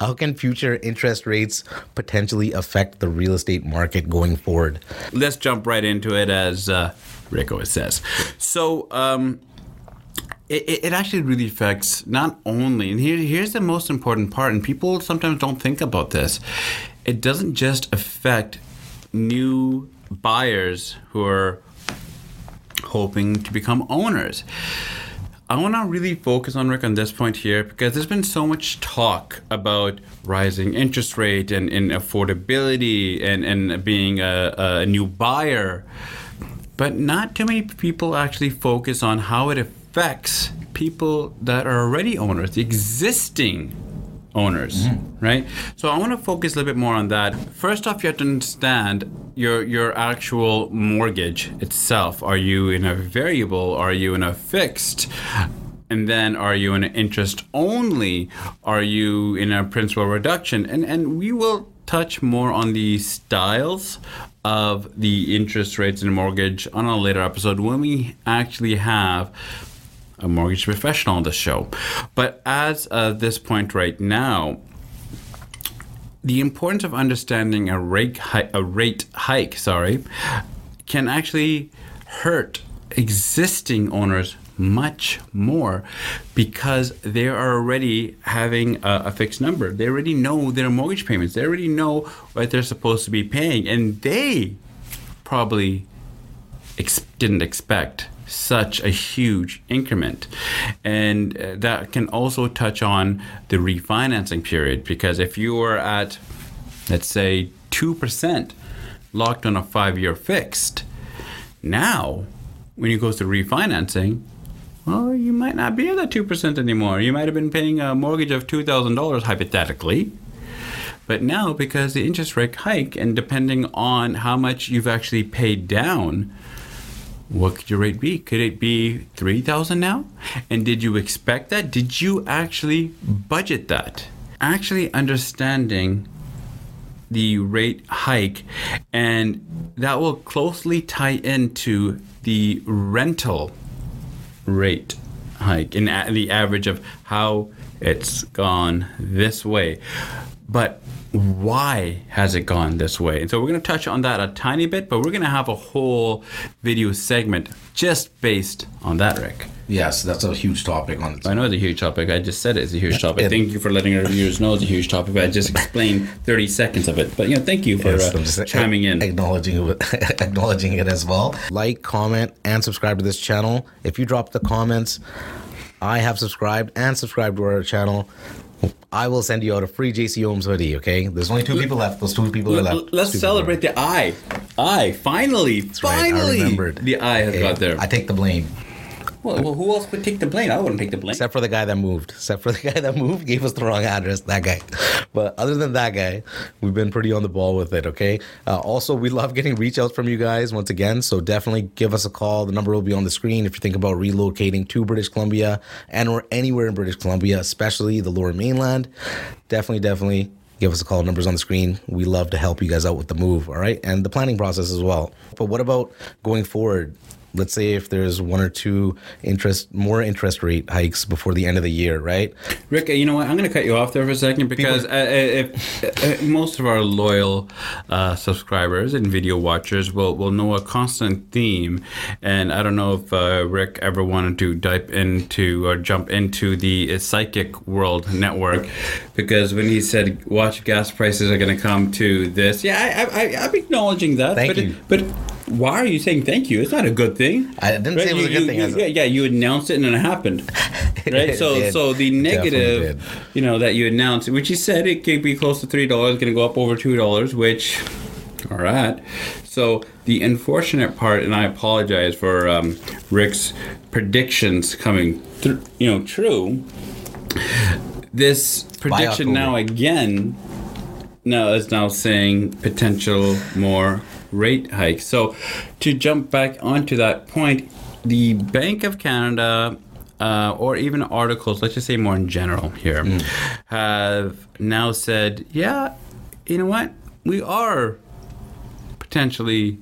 How can future interest rates potentially affect the real estate market going forward? Let's jump right into it, as uh, Rick always says. So, um, it, it actually really affects not only, and here, here's the most important part, and people sometimes don't think about this. It doesn't just affect new buyers who are hoping to become owners. I want to really focus on Rick on this point here because there's been so much talk about rising interest rate and, and affordability and, and being a, a new buyer, but not too many people actually focus on how it affects people that are already owners, the existing owners, mm-hmm. right? So I want to focus a little bit more on that. First off, you have to understand your your actual mortgage itself. Are you in a variable? Are you in a fixed? And then are you in an interest only? Are you in a principal reduction? And and we will touch more on the styles of the interest rates in a mortgage on a later episode when we actually have a mortgage professional on the show. But as of this point right now, the importance of understanding a rate a rate hike, sorry, can actually hurt existing owners much more because they are already having a, a, fixed number. They already know their mortgage payments. They already know what they're supposed to be paying, and they probably ex- didn't expect such a huge increment. And uh, that can also touch on the refinancing period because if you are at, let's say, 2% locked on a five year fixed, now when you go to refinancing, well, you might not be at that 2% anymore. You might have been paying a mortgage of $2,000 hypothetically. But now, because the interest rate hike, and depending on how much you've actually paid down, what could your rate be? Could it be 3000 now? And did you expect that? Did you actually budget that? Actually understanding the rate hike and that will closely tie into the rental rate hike and the average of how it's gone this way. But why has it gone this way? And so we're going to touch on that a tiny bit, but we're going to have a whole video segment just based on that, Rick. Yes, that's a huge topic on. I know it's a huge topic. I just said it's a huge topic. It, thank you for letting our viewers know it's a huge topic. I just explained thirty seconds of it. But you know, thank you for yes, uh, chiming in, acknowledging it, acknowledging it as well. Like, comment, and subscribe to this channel. If you drop the comments, I have subscribed and subscribed to our channel. I will send you out a free JC Homes hoodie. Okay, there's only two people left. Those two people are left. Let's celebrate the eye. Eye finally, That's finally, right. I remembered. The eye has okay. got there. I take the blame. Well, well, who else would take the blame? I wouldn't take the blame. Except for the guy that moved. Except for the guy that moved, gave us the wrong address. That guy. But other than that guy, we've been pretty on the ball with it. Okay. Uh, also, we love getting reach outs from you guys once again. So definitely give us a call. The number will be on the screen if you think about relocating to British Columbia and or anywhere in British Columbia, especially the Lower Mainland. Definitely, definitely give us a call. Numbers on the screen. We love to help you guys out with the move, all right? And the planning process as well. But what about going forward? Let's say if there's one or two interest more interest rate hikes before the end of the year, right? Rick, you know what? I'm going to cut you off there for a second because People, uh, uh if, uh, most of our loyal uh, subscribers and video watchers will, will know a constant theme, and I don't know if uh, Rick ever wanted to dive into or jump into the psychic world network because when he said watch gas prices are going to come to this, yeah, I, I, I'm acknowledging that. Thank but, you. but why are you saying thank you? It's not a good thing. I didn't right? say it was you, a good you, thing. You, yeah, yeah, you announced it and it happened. Right? so so the negative, you know, that you announced, which you said it could be close to three dollars, going to go up over two dollars, which, all right. So the unfortunate part, and I apologize for um, Rick's predictions coming, through, you know, true. This prediction now again, now is now saying potential more rate hike. So, to jump back onto that point, the Bank of Canada, uh, or even articles, let's just say more in general here, mm. have now said, yeah, you know what? We are potentially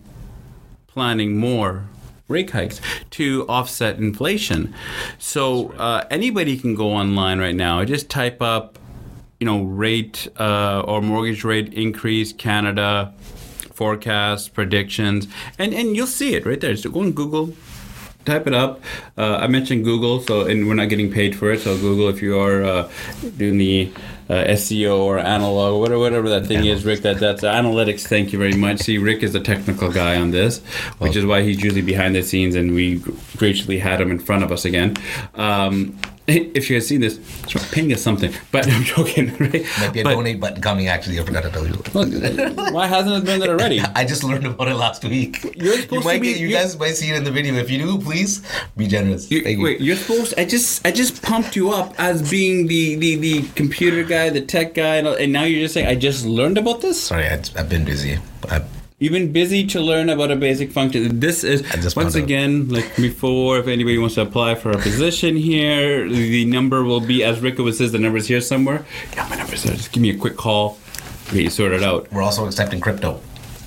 planning more rate hikes to offset inflation. So uh, anybody can go online right now, I just type up you know, rate uh, or mortgage rate increase, Canada forecasts, predictions, and and you'll see it right there. So go on Google, type it up. Uh, I mentioned Google, so and we're not getting paid for it. So Google, if you are uh, doing the uh, SEO or analog, whatever, whatever that thing is, Rick, that that's analytics. Thank you very much. See, Rick is the technical guy on this, which is why he's usually behind the scenes, and we graciously had him in front of us again. Um, if you had seen this, ping us something. But I'm joking, right? Might be a But- donate button coming. Actually, I forgot to tell you. Why hasn't it been there already? I just learned about it last week. You're you supposed might to be- get, you you- guys might see it in the video. If you do, please be generous. You, Thank wait, you. are supposed. I just, I just pumped you up as being the the, the computer guy, the tech guy, and, and now you're just saying I just learned about this. Sorry, I, I've been busy. I, You've been busy to learn about a basic function. This is once again, like before, if anybody wants to apply for a position here, the number will be as Rico says. The number is here somewhere. Yeah, my number's there. Just give me a quick call. Get you sorted out. we're also accepting crypto.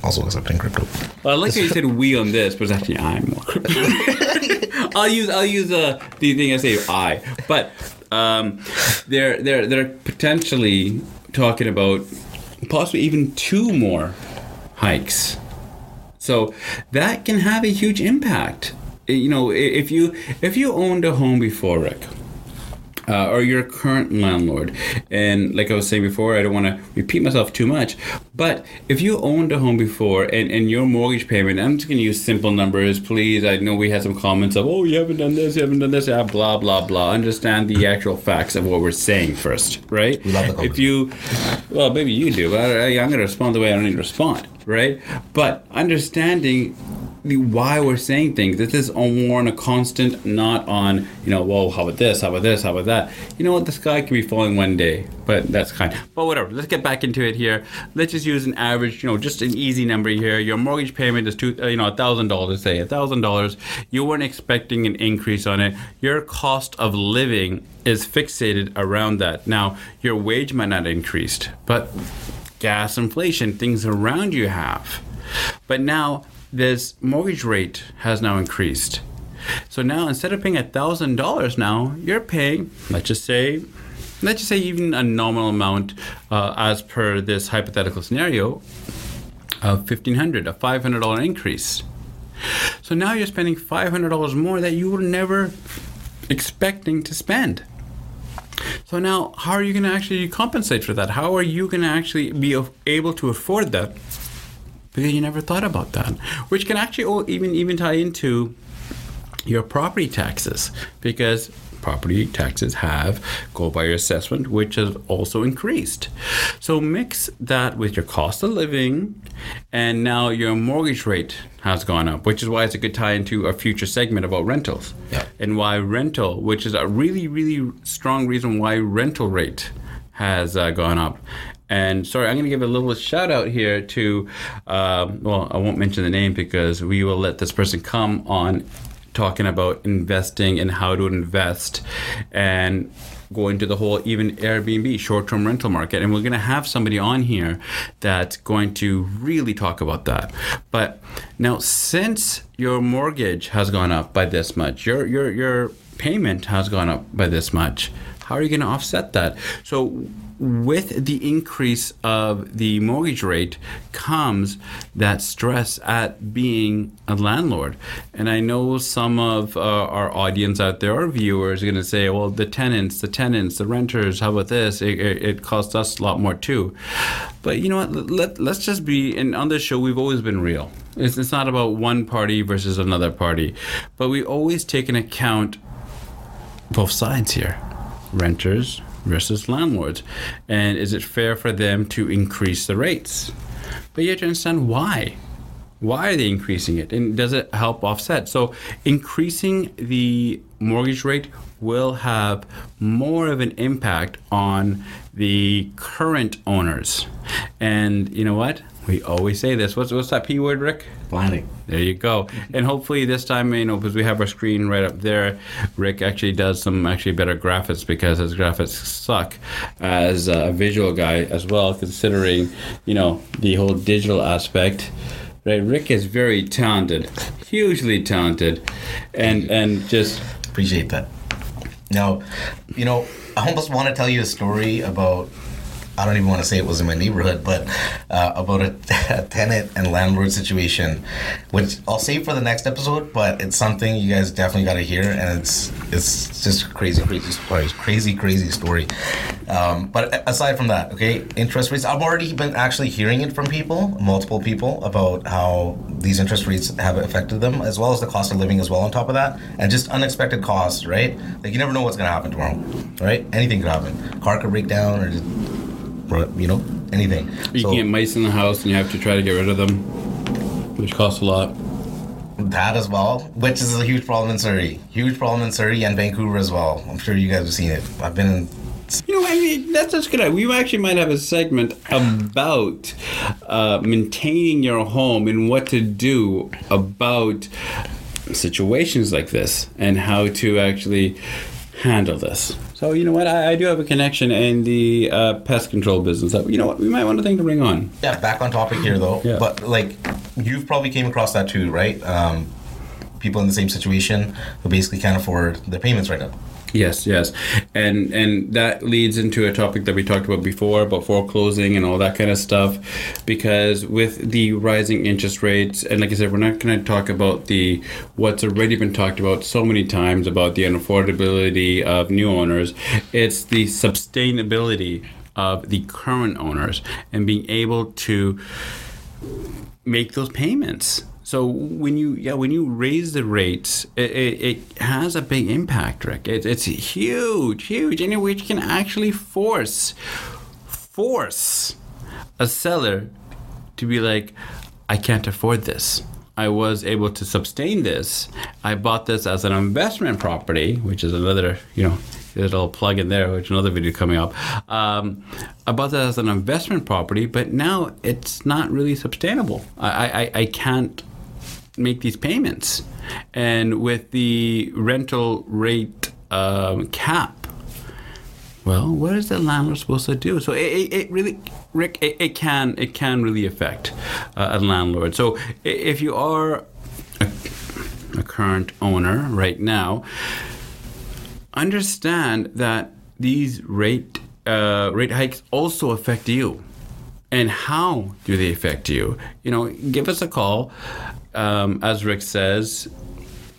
Also accepting crypto. Well, I like how you said we on this, but it's actually I'm more crypto. I'll use I'll use uh, the thing I say I, but um, they're they're they're potentially talking about possibly even two more hikes. So that can have a huge impact. You know, if you if you owned a home before, Rick, uh, or your current landlord. And like I was saying before, I don't want to repeat myself too much, but if you owned a home before and, and your mortgage payment, I'm just going to use simple numbers, please. I know we had some comments of, oh, you haven't done this, you haven't done this, yeah, blah, blah, blah. Understand the actual facts of what we're saying first, right? We love the If you, well, maybe you do, but I, I'm going to respond the way I don't need to respond, right? But understanding why we're saying things. This is on more on a constant, not on you know, whoa, how about this? How about this? How about that? You know what? The sky can be falling one day, but that's kind. But whatever. Let's get back into it here. Let's just use an average, you know, just an easy number here. Your mortgage payment is two, uh, you know, a thousand dollars. Say a thousand dollars. You weren't expecting an increase on it. Your cost of living is fixated around that. Now, your wage might not increased, but gas inflation, things around you have. But now this mortgage rate has now increased. So now instead of paying thousand dollars now, you're paying, let's just say, let's just say even a nominal amount uh, as per this hypothetical scenario of fifteen hundred, a five hundred dollar increase. So now you're spending five hundred dollars more that you were never expecting to spend. So now, how are you going to actually compensate for that? How are you going to actually be able to afford that? Because you never thought about that, which can actually even even tie into your property taxes. Because property taxes have go by your assessment which has also increased. So mix that with your cost of living and now your mortgage rate has gone up which is why it's a good tie into a future segment about rentals. Yeah. and why rental which is a really really strong reason why rental rate has uh, gone up and sorry, I'm going to give a little shout out here to, um, well, I won't mention the name because we will let this person come on talking about investing and how to invest and go into the whole even Airbnb short term rental market. And we're going to have somebody on here that's going to really talk about that. But now, since your mortgage has gone up by this much, your, your, your payment has gone up by this much, how are you going to offset that? So, with the increase of the mortgage rate comes that stress at being a landlord. And I know some of uh, our audience out there, our viewers, are going to say, well, the tenants, the tenants, the renters, how about this? It, it, it costs us a lot more too. But you know what? Let, let's just be, and on this show, we've always been real. It's, it's not about one party versus another party, but we always take into account both sides here renters versus landlords. And is it fair for them to increase the rates? But you have to understand why. Why are they increasing it? And does it help offset? So, increasing the mortgage rate will have more of an impact on the current owners. And you know what? We always say this. What's, what's that P word, Rick? Planning. There you go. And hopefully this time, you know, because we have our screen right up there, Rick actually does some actually better graphics because his graphics suck as a visual guy as well, considering, you know, the whole digital aspect. Right, Rick is very talented, hugely talented, and and just Appreciate that. Now, you know, I almost want to tell you a story about I don't even want to say it was in my neighborhood, but uh, about a, a tenant and landlord situation, which I'll save for the next episode. But it's something you guys definitely got to hear, and it's it's just crazy, crazy story, crazy, crazy story. Um, but aside from that, okay, interest rates. I've already been actually hearing it from people, multiple people, about how these interest rates have affected them, as well as the cost of living as well. On top of that, and just unexpected costs, right? Like you never know what's gonna happen tomorrow, right? Anything could happen. Car could break down, or just, you know, anything. You So- can get mice in the house and you have to try to get rid of them, which costs a lot. That as well, which is a huge problem in Surrey. Huge problem in Surrey and Vancouver as well. I'm sure you guys have seen it. I've been in. You know, I mean, that's just good. We actually might have a segment about uh, maintaining your home and what to do about situations like this and how to actually handle this. So, you know what? I, I do have a connection in the uh, pest control business that, you know what, we might want to think to bring on. Yeah, back on topic here though. Yeah. But like, you've probably came across that too, right? Um, people in the same situation who basically can't afford their payments right now. Yes, yes, and and that leads into a topic that we talked about before about foreclosing and all that kind of stuff, because with the rising interest rates, and like I said, we're not going to talk about the what's already been talked about so many times about the unaffordability of new owners. It's the sustainability of the current owners and being able to make those payments. So when you yeah when you raise the rates, it, it, it has a big impact, Rick. It, it's huge, huge, and which can actually force force a seller to be like, I can't afford this. I was able to sustain this. I bought this as an investment property, which is another, you know, little plug in there, which another video coming up. Um, I bought that as an investment property, but now it's not really sustainable. I, I, I can't make these payments. And with the rental rate um, cap, well, what is the landlord supposed to do? So it, it, it really, Rick, it, it can it can really affect uh, a landlord. So if you are a, a current owner right now, understand that these rate uh, rate hikes also affect you. And how do they affect you? You know, give us a call. Um, as Rick says,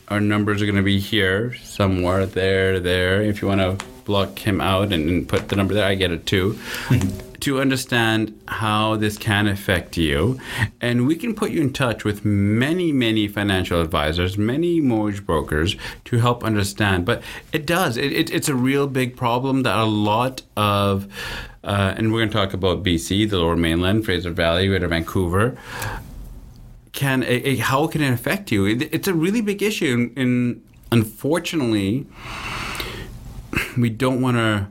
our numbers are going to be here somewhere, there, there. If you want to block him out and, and put the number there, I get it too. to understand how this can affect you. And we can put you in touch with many, many financial advisors, many mortgage brokers to help understand. But it does, it, it, it's a real big problem that a lot of, uh, and we're going to talk about BC, the lower mainland, Fraser Valley, Greater Vancouver can how can it affect you? It, it's a really big issue, and, and unfortunately, we don't want to,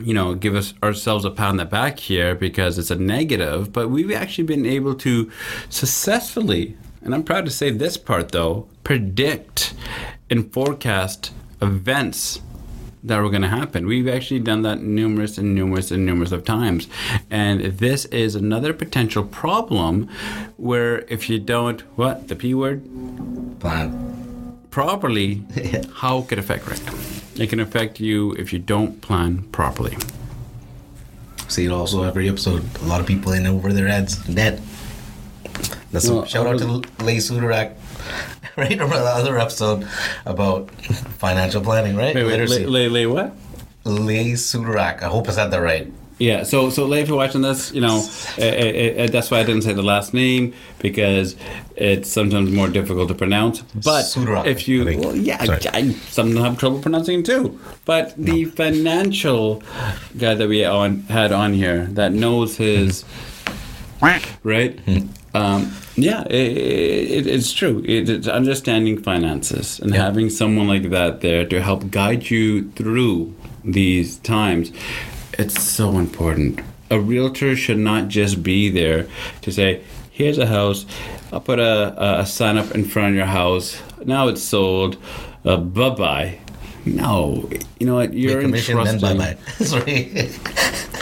you know, give us ourselves a pat on the back here because it's a negative. But we've actually been able to successfully, and I'm proud to say this part though, predict and forecast events that were going to happen. We've actually done that numerous and numerous and numerous of times. And this is another potential problem where if you don't, what, the P word? Plan. Properly, how could it affect Rick? It can affect you if you don't plan properly. See it also every episode. A lot of people in over their heads, dead. That's No, shout out to Lay Sudarak, right? From the other episode about financial planning, right? Wait, wait, Literacy. lay, lay, lay what? Lay Sudarak. I hope I said that right. Yeah, so so Leigh, if you're watching this, you know, uh, uh, uh, that's why I didn't say the last name because it's sometimes more difficult to pronounce. But Sudarak, if you, well, yeah, Sorry. I, sometimes have trouble pronouncing it too. But the financial guy that we on had on here that knows his right. Um, yeah, it, it, it's true. It, it's understanding finances and having someone like that there to help guide you through these times. It's so important. A realtor should not just be there to say, "Here's a house. I'll put a, a sign up in front of your house. Now it's sold. Uh, bye bye." No, you know what? You're commission, then bye bye. Sorry.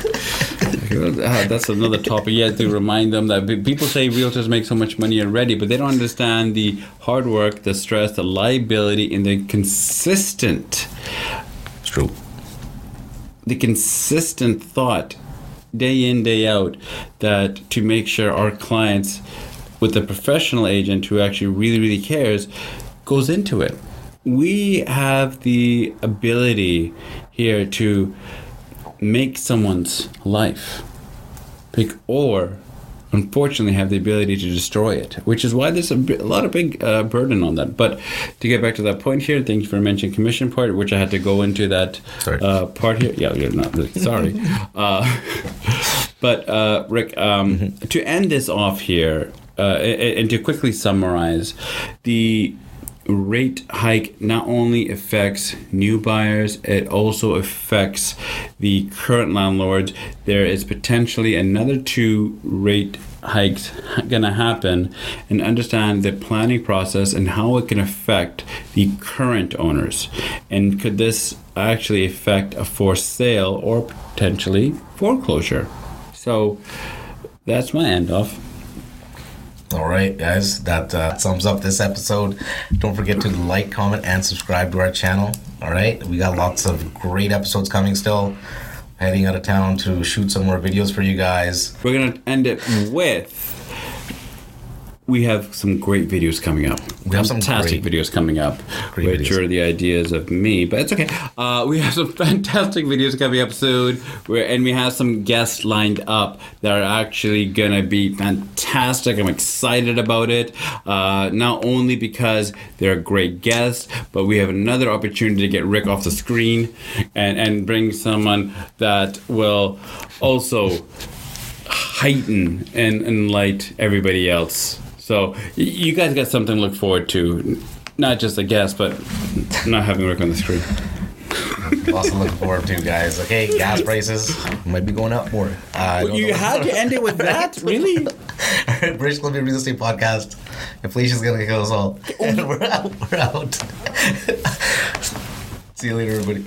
Uh, that's another topic. You have to remind them that people say realtors make so much money already, but they don't understand the hard work, the stress, the liability, and the consistent, it's true. the consistent thought day in day out that to make sure our clients with a professional agent who actually really really cares goes into it we have the ability here to make someone's life pick or unfortunately have the ability to destroy it which is why there's a, lot of big uh, burden on that. But to get back to that point here thank you for mentioning commission part which i had to go into that uh, part here. Yeah you're not really sorry. Uh, but uh, rick um, to end this off here uh, a- and to quickly summarize the rate hike not only affects new buyers it also affects the current landlords. There is potentially another two rate hikes going to happen and understand the planning process and how it can affect the current owners. And could this actually affect a forced sale or potentially foreclosure? So that's my end off All right, guys, that uh, sums up this episode. Don't forget to like, comment, and subscribe to our channel. All right, we got lots of great episodes coming still. Heading out of town to shoot some more videos for you guys. We're gonna end it with. We have some great videos coming up. We have some fantastic great- videos coming up, Great which videos. are the ideas of me. But it's okay. Uh, we have some fantastic videos coming up soon, where and we have some guests lined up that are actually gonna be fantastic. I'm excited about it. Uh, not only because they're great guests, but we have another opportunity to get Rick off the screen and and bring someone that will also heighten and enlight everybody else. So you guys got something to look forward to. Not just a guest, but not having Rick on the screen. Lots to look forward to, guys. Okay, gas prices might be going up more. Uh, I don't You know. had to end it with that, really? British Columbia Real Estate Podcast. Inflation's gonna kill us all. And we're out. We're out. See you later, everybody.